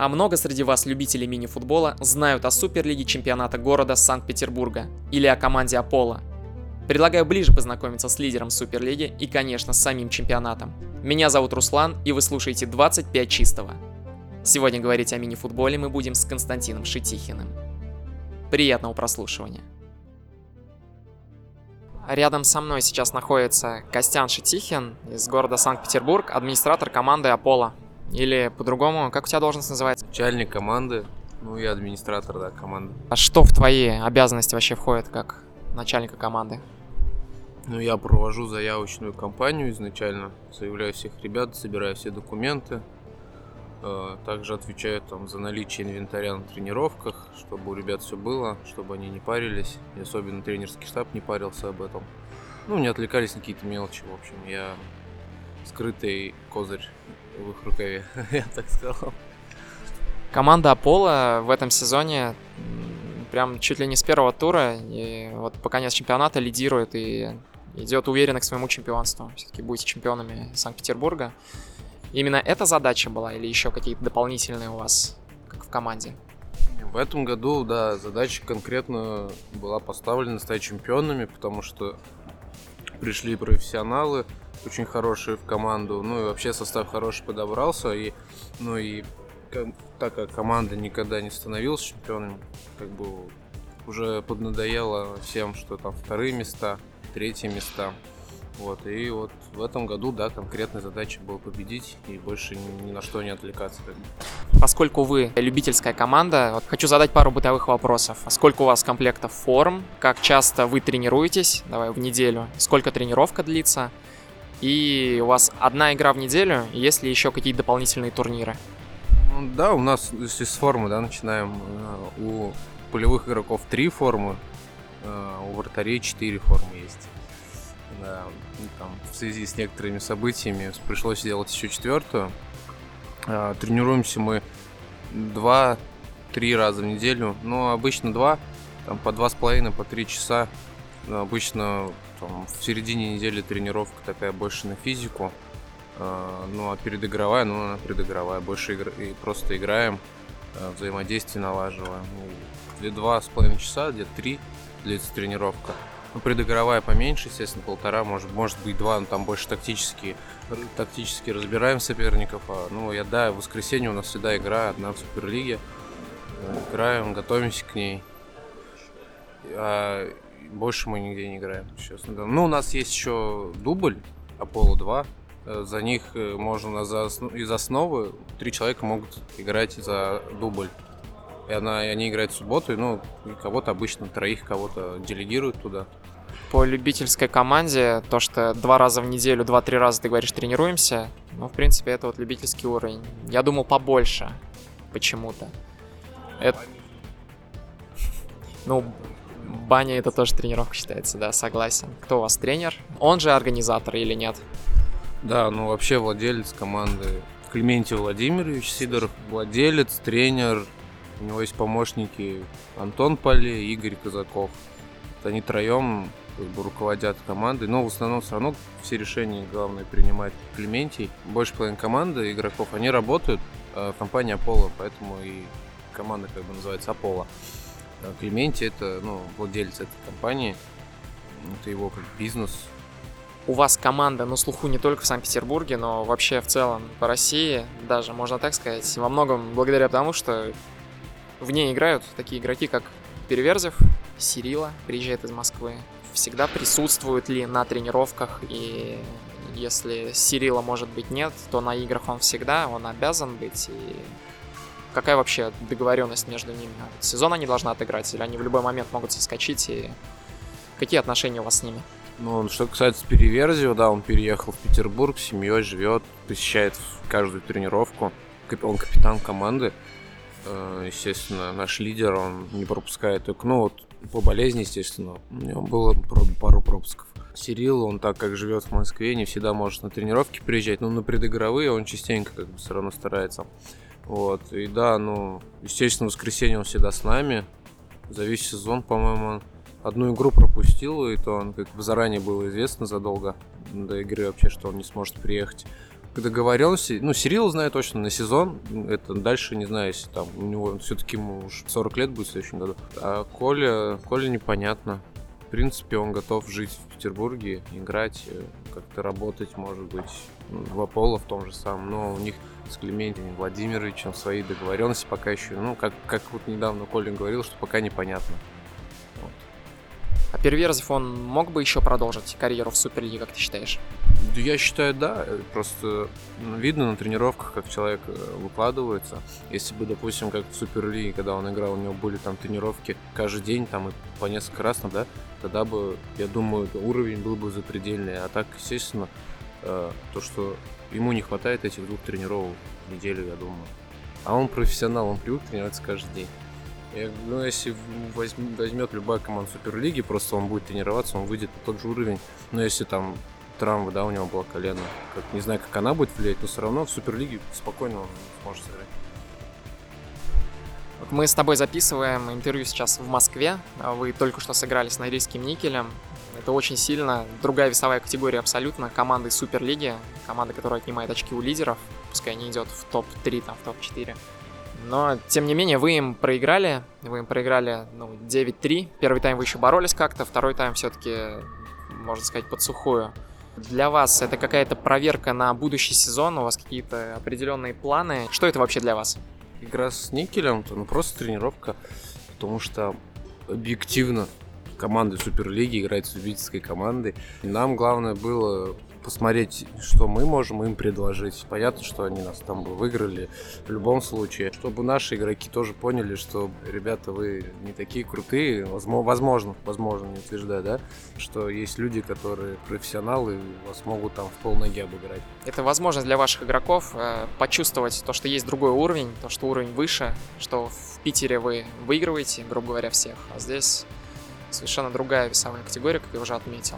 А много среди вас любителей мини-футбола знают о Суперлиге чемпионата города Санкт-Петербурга или о команде Аполло. Предлагаю ближе познакомиться с лидером Суперлиги и, конечно, с самим чемпионатом. Меня зовут Руслан, и вы слушаете 25 чистого. Сегодня говорить о мини-футболе мы будем с Константином Шитихиным. Приятного прослушивания. Рядом со мной сейчас находится Костян Шитихин из города Санкт-Петербург, администратор команды Аполло. Или по-другому, как у тебя должность называется? Начальник команды, ну и администратор, да, команды. А что в твои обязанности вообще входит как начальника команды? Ну, я провожу заявочную кампанию изначально, заявляю всех ребят, собираю все документы, э, также отвечаю там за наличие инвентаря на тренировках, чтобы у ребят все было, чтобы они не парились, и особенно тренерский штаб не парился об этом. Ну, не отвлекались на какие-то мелочи, в общем, я скрытый козырь в их рукаве, я так сказал. Команда Аполло в этом сезоне прям чуть ли не с первого тура, и вот по конец чемпионата лидирует и идет уверенно к своему чемпионству. Все-таки будете чемпионами Санкт-Петербурга. Именно эта задача была или еще какие-то дополнительные у вас, как в команде? В этом году, да, задача конкретно была поставлена стать чемпионами, потому что пришли профессионалы, очень хорошие в команду, ну и вообще состав хороший подобрался, и, ну и так как команда никогда не становилась чемпионом, как бы уже поднадоело всем, что там вторые места, третьи места. Вот, и вот в этом году, да, конкретная задача была победить и больше ни, ни на что не отвлекаться. Поскольку вы любительская команда, вот хочу задать пару бытовых вопросов. Сколько у вас комплектов форм? Как часто вы тренируетесь? Давай в неделю. Сколько тренировка длится? И у вас одна игра в неделю, есть ли еще какие-то дополнительные турниры? Ну, да, у нас, если с формы, да, начинаем. Э, у полевых игроков три формы, э, у вратарей четыре формы есть. Да, там, в связи с некоторыми событиями пришлось сделать еще четвертую. Э, тренируемся мы два-три раза в неделю. Ну, обычно два, там по два с половиной, по три часа. Обычно там, в середине недели тренировка такая больше на физику. Uh, ну, а передыгровая, ну, она предыгровая. Больше игр... и просто играем, uh, взаимодействие налаживаем. Ну, где два с половиной часа, где три длится тренировка. Ну, предыгровая поменьше, естественно, полтора, может, может быть два, но там больше тактически, тактически разбираем соперников. А, ну, я, да, в воскресенье у нас всегда игра, одна в Суперлиге. Играем, готовимся к ней. А больше мы нигде не играем. Да. Ну, у нас есть еще дубль, Аполло 2. Э, за них э, можно за, из основы три человека могут играть за дубль. И, она, и они играют в субботу, и, ну, кого-то обычно троих кого-то делегируют туда. По любительской команде, то, что два раза в неделю, два-три раза, ты говоришь, тренируемся, ну, в принципе, это вот любительский уровень. Я думал побольше почему-то. Это... Ну, баня это тоже тренировка считается, да, согласен. Кто у вас тренер? Он же организатор или нет? Да, ну вообще владелец команды Клементий Владимирович Сидоров, владелец, тренер, у него есть помощники Антон Поле Игорь Казаков. Вот они троем как бы, руководят командой, но в основном все равно все решения главное принимает Клементий. Больше половины команды игроков, они работают э, в компании Аполло, поэтому и команда как бы называется Аполло. Э, Клементи это ну, владелец этой компании, это его как бизнес. У вас команда на слуху не только в Санкт-Петербурге, но вообще в целом по России, даже можно так сказать, во многом благодаря тому, что в ней играют такие игроки, как Переверзев, Сирила, приезжает из Москвы. Всегда присутствует ли на тренировках и если Сирила, может быть, нет, то на играх он всегда, он обязан быть. И какая вообще договоренность между ними? Сезон они должны отыграть, или они в любой момент могут соскочить, и какие отношения у вас с ними? Ну, что касается Переверзио, да, он переехал в Петербург, с семьей живет, посещает каждую тренировку. Он капитан команды. Э, естественно, наш лидер, он не пропускает только, ну, вот по болезни, естественно, у него было пару пропусков. Сирил, он так как живет в Москве, не всегда может на тренировки приезжать, но на предыгровые он частенько как бы все равно старается. Вот, и да, ну, естественно, в воскресенье он всегда с нами. За весь сезон, по-моему, одну игру пропустил, и то он как бы заранее было известно задолго до игры вообще, что он не сможет приехать. договоренности. Ну, Сирил знаю точно на сезон. Это дальше не знаю, если там у него все-таки ему уже 40 лет будет в следующем году. А Коля, Коля непонятно. В принципе, он готов жить в Петербурге, играть, э, как-то работать, может быть, в Аполло в том же самом. Но у них с Клементием Владимировичем свои договоренности пока еще, ну, как, как вот недавно Коля говорил, что пока непонятно. Переверзев, он мог бы еще продолжить карьеру в Суперлиге, как ты считаешь? Да я считаю, да. Просто ну, видно на тренировках, как человек э, выкладывается. Если бы, допустим, как в Суперлиге, когда он играл, у него были там тренировки каждый день, там и по несколько раз, да, тогда бы, я думаю, уровень был бы запредельный. А так, естественно, э, то, что ему не хватает этих двух тренировок в неделю, я думаю. А он профессионал, он привык тренироваться каждый день. Ну, если возьм, возьмет любая команда Суперлиги, просто он будет тренироваться, он выйдет на тот же уровень. Но если там травма, да, у него было колено, как, не знаю, как она будет влиять, но все равно в Суперлиге спокойно он сможет сыграть. Мы с тобой записываем интервью сейчас в Москве. Вы только что сыграли с Норильским никелем. Это очень сильно. Другая весовая категория абсолютно. Команды Суперлиги. Команда, которая отнимает очки у лидеров. Пускай не идет в топ-3, там, в топ-4. Но, тем не менее, вы им проиграли. Вы им проиграли ну, 9-3. Первый тайм вы еще боролись как-то, второй тайм все-таки, можно сказать, под сухую. Для вас это какая-то проверка на будущий сезон? У вас какие-то определенные планы? Что это вообще для вас? Игра с никелем, ну просто тренировка, потому что объективно команды Суперлиги играет с любительской командой. Нам главное было посмотреть, что мы можем им предложить. Понятно, что они нас там бы выиграли в любом случае. Чтобы наши игроки тоже поняли, что, ребята, вы не такие крутые. Возможно, возможно, не утверждаю, да, что есть люди, которые профессионалы, вас могут там в полноги обыграть. Это возможность для ваших игроков э, почувствовать то, что есть другой уровень, то, что уровень выше, что в Питере вы выигрываете, грубо говоря, всех, а здесь совершенно другая весовая категория, как я уже отметил.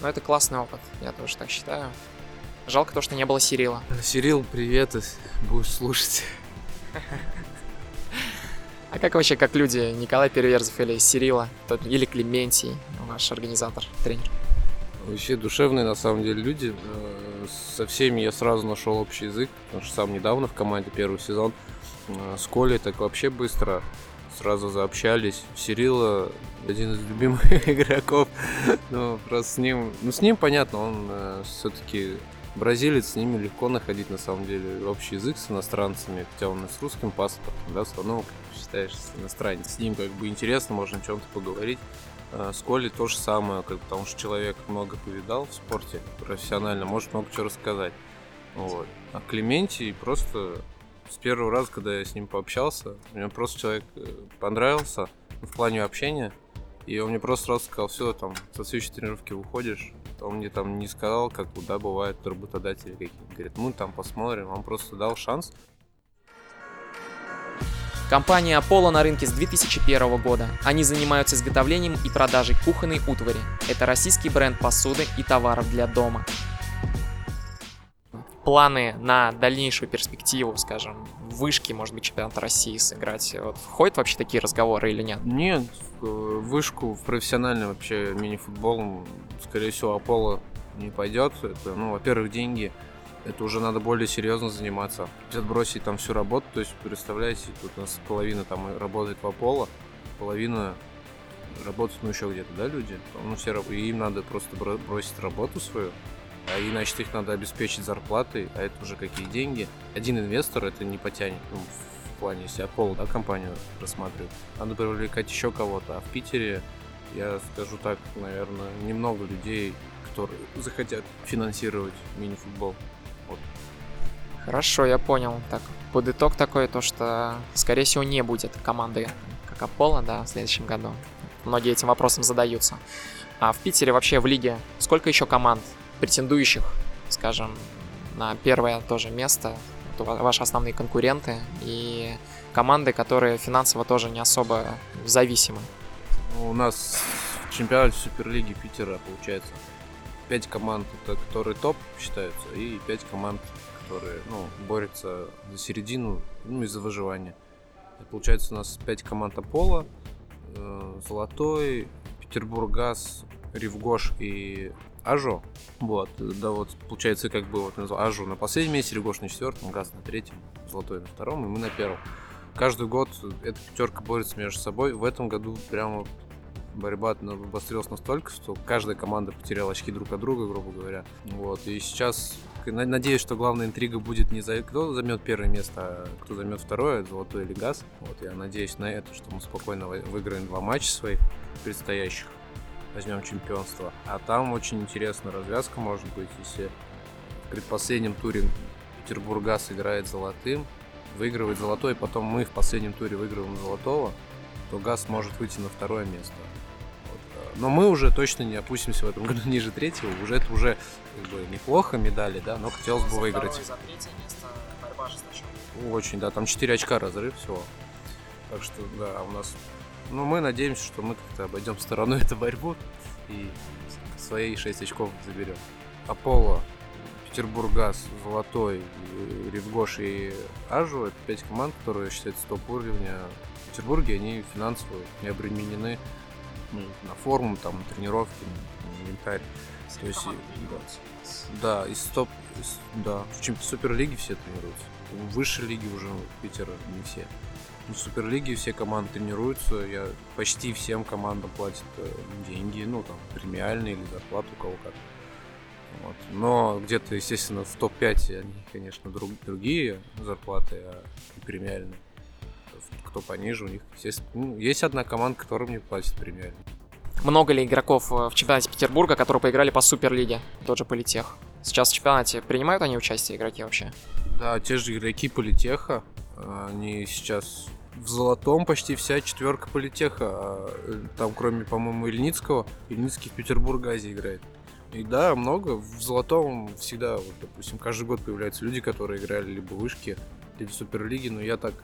Но это классный опыт, я тоже так считаю. Жалко то, что не было Сирила. Сирил, привет, будешь слушать. А как вообще, как люди, Николай Переверзов или Сирила, или Клементий, ваш организатор, тренер? Вообще душевные, на самом деле, люди. Э, со всеми я сразу нашел общий язык, потому что сам недавно в команде первый сезон. Э, с Колей так вообще быстро сразу заобщались. Сирила один из любимых игроков. ну, просто с ним... Ну, с ним понятно, он э, все-таки бразилец, с ними легко находить, на самом деле, общий язык с иностранцами, хотя он и с русским паспортом, да, все равно, как считаешь, иностранец. С ним как бы интересно, можно о чем-то поговорить. А с Колей то же самое, как, потому что человек много повидал в спорте профессионально, может много чего рассказать. Вот. А Клементий просто с первого раза, когда я с ним пообщался, мне просто человек э, понравился в плане общения. И он мне просто сразу сказал, все, там, со следующей тренировки выходишь. Он мне там не сказал, как да, бывает работодатели какие Говорит, мы там посмотрим. Он просто дал шанс. Компания Apollo на рынке с 2001 года. Они занимаются изготовлением и продажей кухонной утвари. Это российский бренд посуды и товаров для дома планы на дальнейшую перспективу, скажем, вышки, может быть, чемпионата России сыграть? Вот входят вообще такие разговоры или нет? Нет, вышку в профессиональный вообще мини-футбол, скорее всего, Аполло не пойдет. Это, ну, во-первых, деньги. Это уже надо более серьезно заниматься. Отбросить там всю работу, то есть, представляете, тут у нас половина там работает в Аполло, половина работают, ну, еще где-то, да, люди? Ну, все, и им надо просто бросить работу свою, а иначе их надо обеспечить зарплатой, а это уже какие деньги. Один инвестор это не потянет, ну, в плане, если Apollo, да, компанию рассматривает. Надо привлекать еще кого-то, а в Питере, я скажу так, наверное, немного людей, которые захотят финансировать мини-футбол. Вот. Хорошо, я понял. Так, под итог такой, то что, скорее всего, не будет команды как Аполло, да, в следующем году. Многие этим вопросом задаются. А в Питере вообще в лиге сколько еще команд претендующих, скажем, на первое тоже место. Это ваши основные конкуренты и команды, которые финансово тоже не особо зависимы. Ну, у нас в чемпионате Суперлиги Питера получается 5 команд, которые топ считаются, и 5 команд, которые ну, борются за середину, ну и за выживание. И получается у нас 5 команд Аполло, э, Золотой, Петербурггаз, Ривгош и Ажо. Вот, да вот, получается, как бы вот Ажо на последнем месте, Регош на четвертом, Газ на третьем, Золотой на втором, и мы на первом. Каждый год эта пятерка борется между собой. В этом году прямо борьба обострилась настолько, что каждая команда потеряла очки друг от друга, грубо говоря. Вот. И сейчас надеюсь, что главная интрига будет не за кто займет первое место, а кто займет второе, золотой или газ. Вот я надеюсь на это, что мы спокойно выиграем два матча своих предстоящих. Возьмем чемпионство. А там очень интересная развязка может быть, если в предпоследнем туре Петербургас играет золотым, выигрывает золотой, потом мы в последнем туре выигрываем золотого, то ГАЗ может выйти на второе место. Но мы уже точно не опустимся в этом году ниже третьего. Уже это уже как бы неплохо медали, да, но хотелось бы выиграть. За третье место борьба Очень, да, там 4 очка разрыв всего. Так что, да, у нас... Ну, мы надеемся, что мы как-то обойдем стороной эту борьбу и свои 6 очков заберем. Аполло, Петербурггаз, Золотой, Ревгош и Ажу — это 5 команд, которые считаются топ-уровня в Петербурге. Они финансово не обременены на форму, там, на тренировки, на инвентарь. То есть, да, из топ, из, да, в чем Суперлиге все тренируются. В высшей лиге уже Питера не все. В Суперлиге все команды тренируются, я почти всем командам платят э, деньги, ну там премиальные или зарплату у кого как. Вот. Но где-то, естественно, в топ-5 они, конечно, друг, другие зарплаты, а премиальные кто пониже, у них, естественно, ну, есть одна команда, которая мне платит премиально. Много ли игроков э, в чемпионате Петербурга, которые поиграли по Суперлиге, тот же Политех? Сейчас в чемпионате принимают они участие, игроки вообще? Да, те же игроки Политеха, они сейчас в золотом почти вся четверка Политеха, а, там кроме, по-моему, Ильницкого, Ильницкий в Петербург-Газе играет. И да, много. В золотом всегда, вот, допустим, каждый год появляются люди, которые играли либо в вышке, либо в Суперлиге, но я так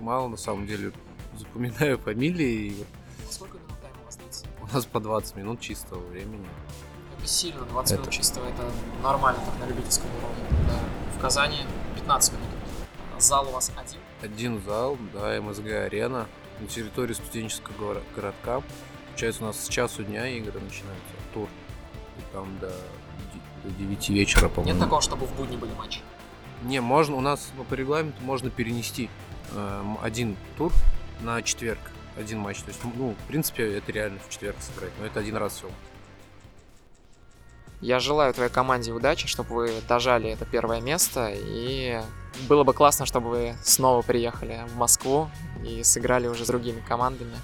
мало на самом деле запоминаю фамилии. Сколько минут тайм у вас длится? У нас по 20 минут чистого времени. Это сильно, 20 это... минут чистого, это нормально так на любительском уровне. Да. В Казани 15 минут. Зал у вас один? Один зал, да, МСГ Арена на территории студенческого городка. Получается, у нас с часу дня игры начинаются, тур. И там до, до 9 вечера, по-моему. Нет такого, чтобы в будни были матчи? Не, можно, у нас по регламенту можно перенести э, один тур на четверг, один матч. То есть, ну, в принципе, это реально в четверг сыграть, но это один раз всего. Я желаю твоей команде удачи, чтобы вы дожали это первое место, и было бы классно, чтобы вы снова приехали в Москву и сыграли уже с другими командами.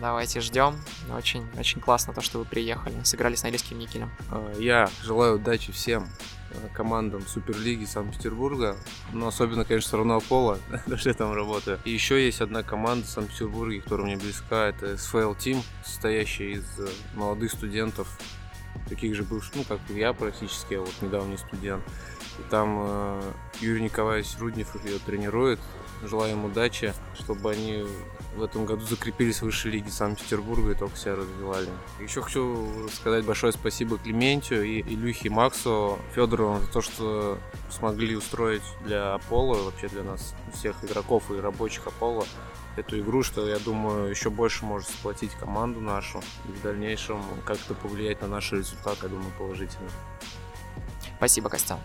Давайте ждем. Очень, очень классно то, что вы приехали, сыграли с Норильским никелем. Э, я желаю удачи всем Э, командам Суперлиги Санкт-Петербурга. Но особенно, конечно, равно Пола, потому что я там работаю. И еще есть одна команда в Санкт-Петербурге, которая мне близка. Это SFL Team, состоящая из э, молодых студентов, таких же бывших, ну, как я практически, я вот недавний студент. И там э, Юрий Николаевич Руднев ее тренирует. Желаю им удачи, чтобы они в этом году закрепились в высшей лиге Санкт-Петербурга и только себя развивали. Еще хочу сказать большое спасибо Клементию и Илюхе Максу Федорову за то, что смогли устроить для Аполло, вообще для нас всех игроков и рабочих Аполло эту игру, что, я думаю, еще больше может сплотить команду нашу и в дальнейшем как-то повлиять на наш результат, я думаю, положительно. Спасибо, Костян.